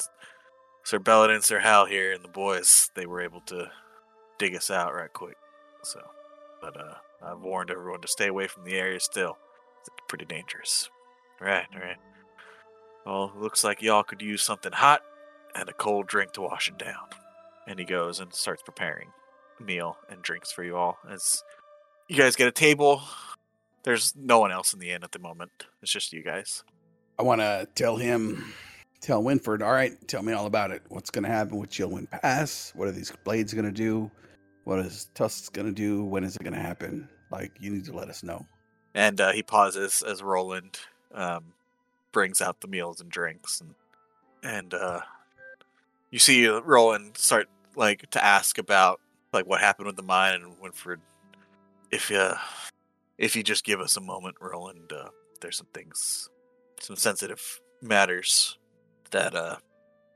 Sir Belladin Sir Hal here and the boys, they were able to dig us out right quick. So, but uh, I've warned everyone to stay away from the area. Still, it's pretty dangerous. All right, all right. Well, looks like y'all could use something hot and a cold drink to wash it down. And he goes and starts preparing meal and drinks for you all. As you guys get a table, there's no one else in the inn at the moment. It's just you guys. I want to tell him, tell Winfred, all right, tell me all about it. What's going to happen with Chillwind Pass? What are these blades going to do? What is Tusk's going to do? When is it going to happen? Like, you need to let us know. And uh, he pauses as Roland um, brings out the meals and drinks, and and uh, you see Roland start like to ask about like what happened with the mine and Winfred. If uh, if you just give us a moment, Roland, uh, there's some things, some sensitive matters that uh,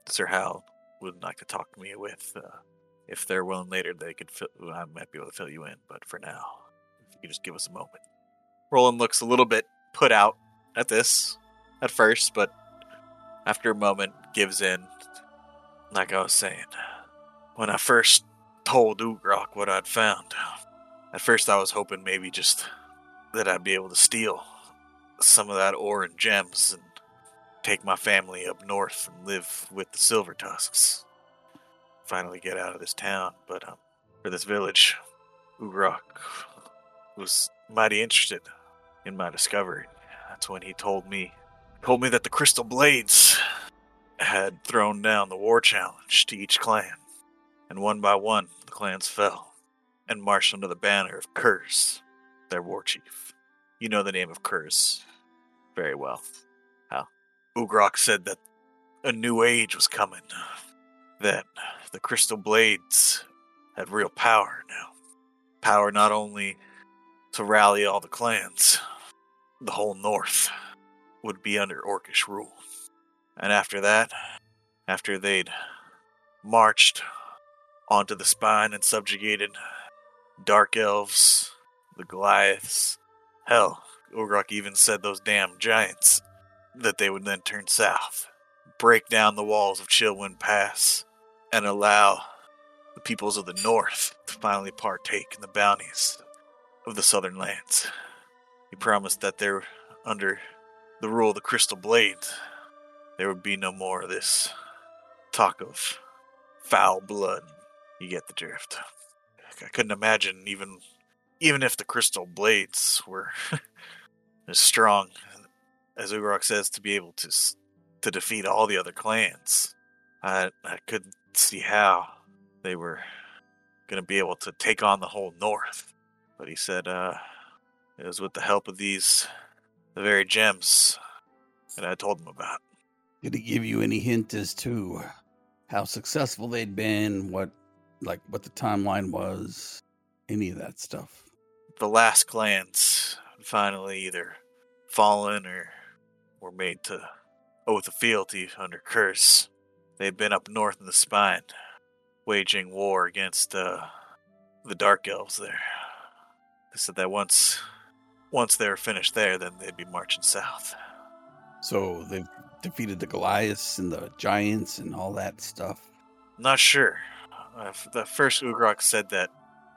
Sir Hal would like to talk to me with. Uh, if they're willing later, they could. Fill, I might be able to fill you in, but for now, if you could just give us a moment. Roland looks a little bit put out at this at first, but after a moment gives in. Like I was saying, when I first told Ugrok what I'd found, at first I was hoping maybe just that I'd be able to steal some of that ore and gems and take my family up north and live with the Silver Tusks. Finally get out of this town, but um, for this village, Ugrok was mighty interested in my discovery. That's when he told me told me that the crystal blades had thrown down the war challenge to each clan, and one by one the clans fell and marched under the banner of Curse, their war chief. You know the name of Curse very well. Ugrok said that a new age was coming. That the Crystal Blades had real power now. Power not only to rally all the clans, the whole North would be under Orcish rule. And after that, after they'd marched onto the spine and subjugated dark elves, the Goliaths, hell, Ugrok even said those damn giants, that they would then turn south, break down the walls of Chillwind Pass, and allow the peoples of the north to finally partake in the bounties of the southern lands. He promised that there, under the rule of the Crystal Blade, there would be no more of this talk of foul blood. You get the drift. I couldn't imagine even even if the crystal blades were as strong as Ugrok says to be able to to defeat all the other clans. I I couldn't see how they were going to be able to take on the whole north. But he said uh it was with the help of these the very gems that I told him about. Did he give you any hint as to how successful they'd been, what like what the timeline was, any of that stuff? the last clans finally either fallen or were made to oath of fealty under curse. They'd been up north in the spine, waging war against uh, the dark elves there. They said that once once they were finished there, then they'd be marching south. So they've defeated the Goliaths and the giants and all that stuff. Not sure. Uh, the first Ugrok said that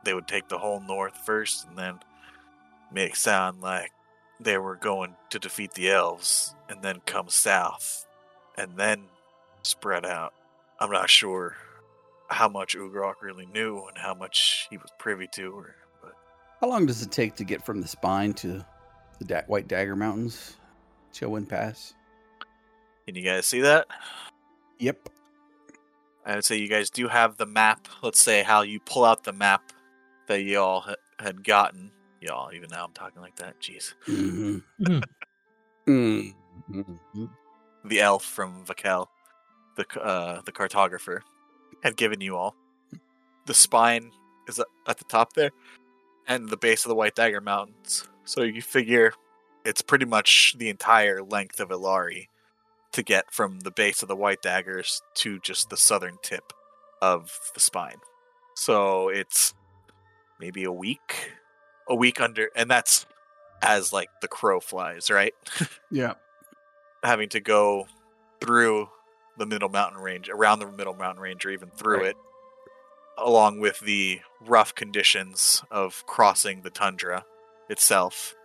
they would take the whole north first, and then make it sound like they were going to defeat the elves, and then come south, and then spread out. I'm not sure how much Ugrok really knew and how much he was privy to, or, but How long does it take to get from the spine to the da- White Dagger Mountains, Chillwind Pass? can you guys see that? Yep. I would say you guys do have the map. Let's say how you pull out the map that y'all ha- had gotten. Y'all, even now I'm talking like that. Jeez. Mm-hmm. Mhm. Mm-hmm. the elf from Vakel, the uh, the cartographer, had given you all. The spine is at the top there, and the base of the White Dagger Mountains. So you figure it's pretty much the entire length of Ilari to get from the base of the White Daggers to just the southern tip of the spine. So it's maybe a week, a week under, and that's as like the crow flies, right? Yeah. having to go through the middle mountain range, around the middle mountain range, or even through Right. it, along with the rough conditions of crossing the tundra itself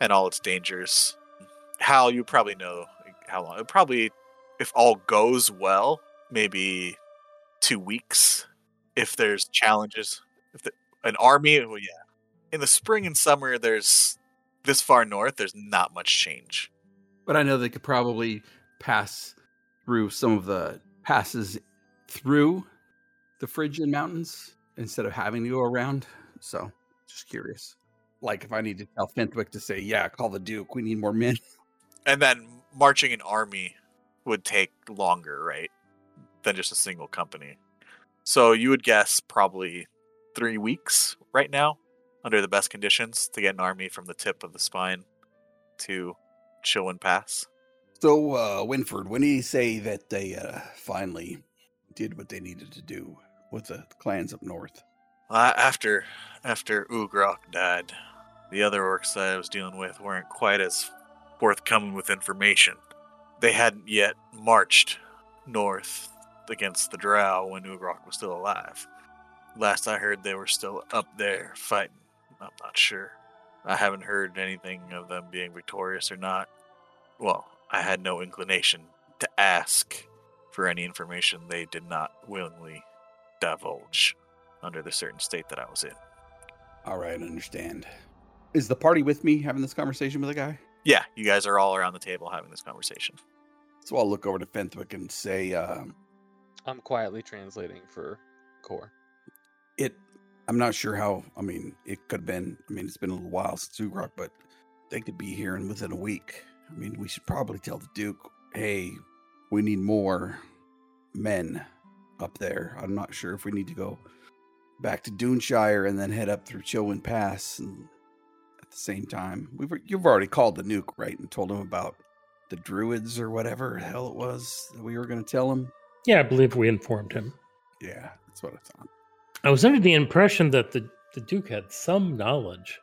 and all its dangers. Hal, you probably know how long. It probably, if all goes well, maybe two weeks. If there's challenges, if the, an army, well, yeah. In the spring and summer, there's this far north. There's not much change. But I know they could probably pass through some of the passes through the Phrygian Mountains instead of having to go around. So, just curious. Like if I need to tell Fenthwick to say, "Yeah, call the Duke. We need more men." and then marching an army would take longer, right, than just a single company. So you would guess probably three weeks right now, under the best conditions, to get an army from the tip of the spine to Chillwind Pass. So, uh, Winfred, when did he say that they uh, finally did what they needed to do with the clans up north? Uh, after after Ugrok died, the other orcs that I was dealing with weren't quite as forthcoming with information. They hadn't yet marched north against the Drow when Ugrok was still alive. Last I heard, they were still up there fighting. I'm not sure. I haven't heard anything of them being victorious or not. Well, I had no inclination to ask for any information they did not willingly divulge under the certain state that I was in. All right, understand. Is the party with me having this conversation with the guy? Yeah, you guys are all around the table having this conversation. So I'll look over to Fenthwick and say, uh, I'm quietly translating for Core. "It." I'm not sure how. I mean, it could have been. I mean, it's been a little while since Ugrok, but they could be here in within a week. I mean, we should probably tell the Duke hey, we need more men up there. I'm not sure if we need to go back to Duneshire and then head up through Chilwyn Pass and at the same time. We've you've already called the nuke, right? And told him about the druids or whatever the hell it was that we were going to tell him. Yeah, I believe we informed him. Yeah, that's what I thought. I was under the impression that the, the Duke had some knowledge.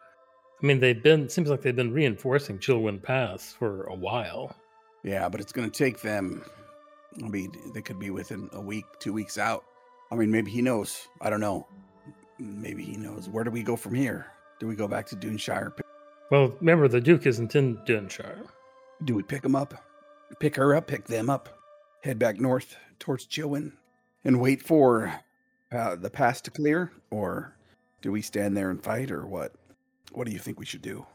I mean, they've been seems like they've been reinforcing Chilwyn Pass for a while. Yeah, but it's going to take them. I mean, they could be within a week, two weeks out. I mean, maybe he knows. I don't know. Maybe he knows. Where do we go from here? Do we go back to Duneshire? Well, remember the Duke isn't in Dunshire. Do we pick him up? Pick her up, pick them up, head back north towards Chilwyn, and wait for uh, the pass to clear? Or do we stand there and fight, or what? What do you think we should do?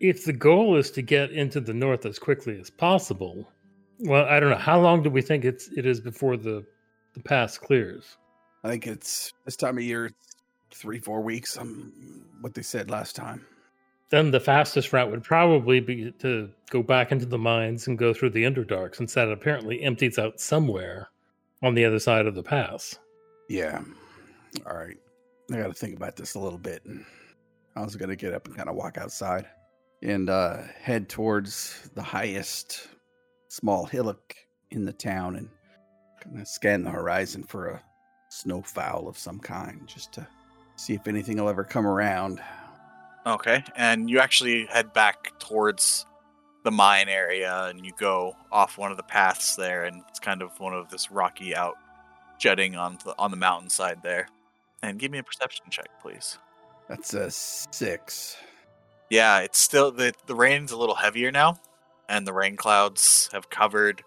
If the goal is to get into the north as quickly as possible, well, I don't know. How long do we think it's it is before the the pass clears? I think it's this time of year, three, four weeks. Um, what they said last time. Then the fastest route would probably be to go back into the mines and go through the Underdark, since that apparently empties out somewhere on the other side of the pass. Yeah. All right. I got to think about this a little bit. I was going to get up and kind of walk outside and uh, head towards the highest small hillock in the town and kind of scan the horizon for a snowfowl of some kind just to see if anything will ever come around. Okay, and you actually head back towards the mine area, and you go off one of the paths there, and it's kind of one of this rocky out jutting on the on the mountainside there. And give me a perception check, please. That's a six. Yeah, it's still the the rain's a little heavier now, and the rain clouds have covered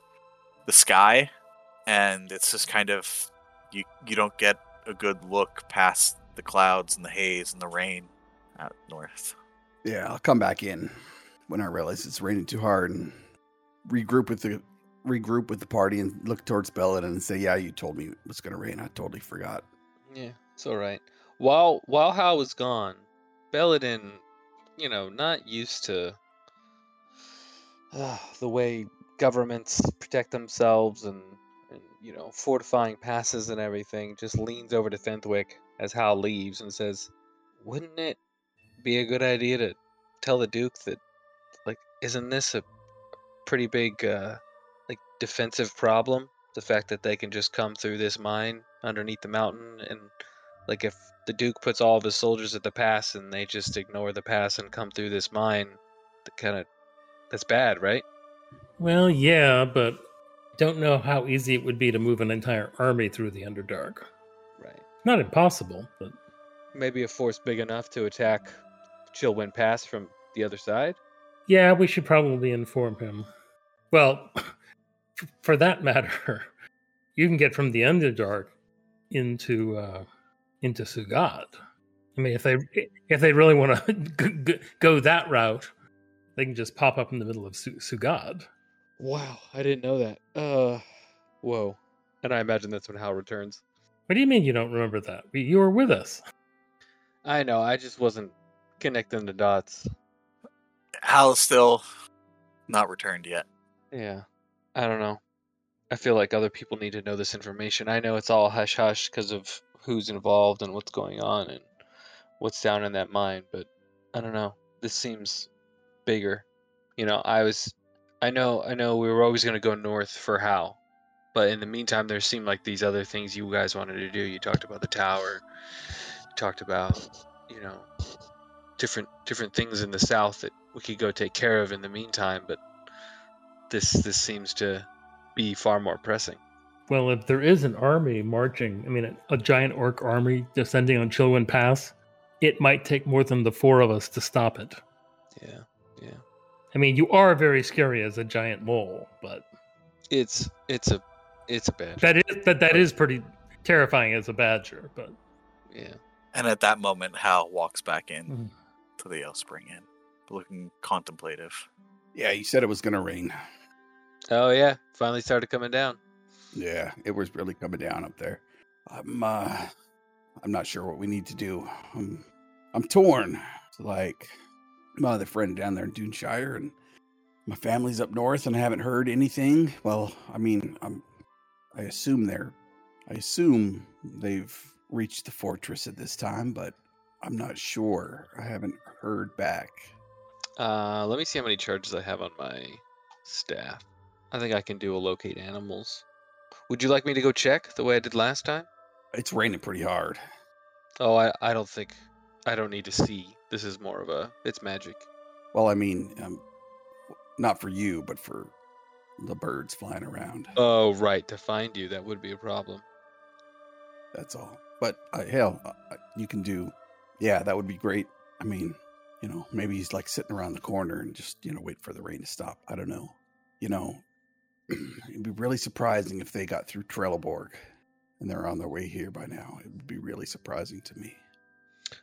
the sky, and it's just kind of you you don't get a good look past the clouds and the haze and the rain out north. Yeah, I'll come back in when I realize it's raining too hard and regroup with the regroup with the party and look towards Belladin and say, "Yeah, you told me it was going to rain. I totally forgot." Yeah, it's all right. While while Hal was gone, Belladin, you know, not used to uh, the way governments protect themselves and, and you know fortifying passes and everything, just leans over to Fenthwick as Hal leaves and says, "Wouldn't it be a good idea to tell the Duke that, like, isn't this a pretty big, uh, like, defensive problem? The fact that they can just come through this mine underneath the mountain, and like, if the Duke puts all of his soldiers at the pass and they just ignore the pass and come through this mine, that kind of that's bad, right? Well, yeah, but don't know how easy it would be to move an entire army through the Underdark. Right. Not impossible, but Maybe a force big enough to attack Chilwyn Pass from the other side. yeah, we should probably inform him. Well, for that matter, you can get from the Underdark into uh, into Sugat. I mean, if they if they really want to go that route, they can just pop up in the middle of Su- Sugad. Wow, I didn't know that. Uh, whoa. And I imagine that's when Hal returns. What do you mean you don't remember that? You were with us. I know, I just wasn't connecting the dots. Hal's still not returned yet. Yeah, I don't know. I feel like other people need to know this information. I know it's all hush hush because of who's involved and what's going on and what's down in that mine, but I don't know. This seems bigger. You know, I was, I know, I know we were always going to go north for how. but in the meantime, there seemed like these other things you guys wanted to do. You talked about the tower, you talked about, you know, different different things in the south that we could go take care of in the meantime, but this this seems to be far more pressing. Well, if there is an army marching, I mean, a, a giant orc army descending on Chilwyn Pass, it might take more than the four of us to stop it. Yeah, yeah. I mean, you are very scary as a giant mole, but It's it's a it's a bad. that is that that is pretty terrifying as a badger. But yeah. And at that moment, Hal walks back in Mhm. to the Spring Inn, looking contemplative. Yeah, you said it was going to rain. Oh yeah, finally started coming down. Yeah, it was really coming down up there. I'm uh I'm not sure what we need to do. I'm I'm torn. It's like my other friend down there in Duneshire and my family's up north and I haven't heard anything. Well, I mean, I'm I assume they're I assume they've reached the fortress at this time, but I'm not sure. I haven't heard back. Uh, let me see how many charges I have on my staff. I think I can do a locate animals. Would you like me to go check the way I did last time? It's raining pretty hard. Oh, I, I don't think I don't need to see. This is more of a it's magic. Well, I mean, um, not for you, but for the birds flying around. Oh, right, to find you that would be a problem. That's all. But uh, hell, uh, you can do. Yeah, that would be great. I mean, you know, maybe he's like sitting around the corner and just you know wait for the rain to stop. I don't know. You know, it'd be really surprising if they got through Trelleborg and they're on their way here by now. It would be really surprising to me.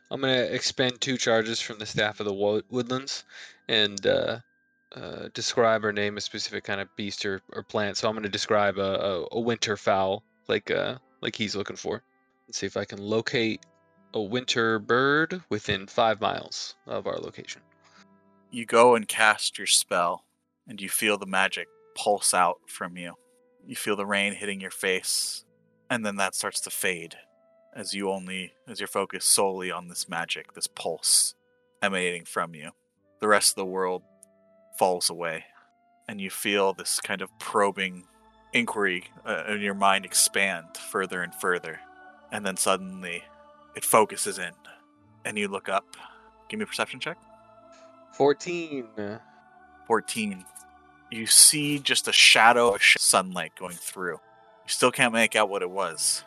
I'm gonna expend two charges from the staff of the wo- woodlands and uh, uh, describe or name a specific kind of beast or, or plant. So I'm gonna describe a, a, a winter fowl, like uh, like he's looking for, and see if I can locate a winter bird within five miles of our location. You go and cast your spell, and you feel the magic pulse out from you. You feel the rain hitting your face, and then that starts to fade as you only as you're focused solely on this magic, this pulse emanating from you. The rest of the world falls away, and you feel this kind of probing inquiry uh, in your mind expand further and further, and then suddenly it focuses in, and you look up. Give me a perception check. Fourteen. 14. You see just a shadow of sunlight going through. You still can't make out what it was.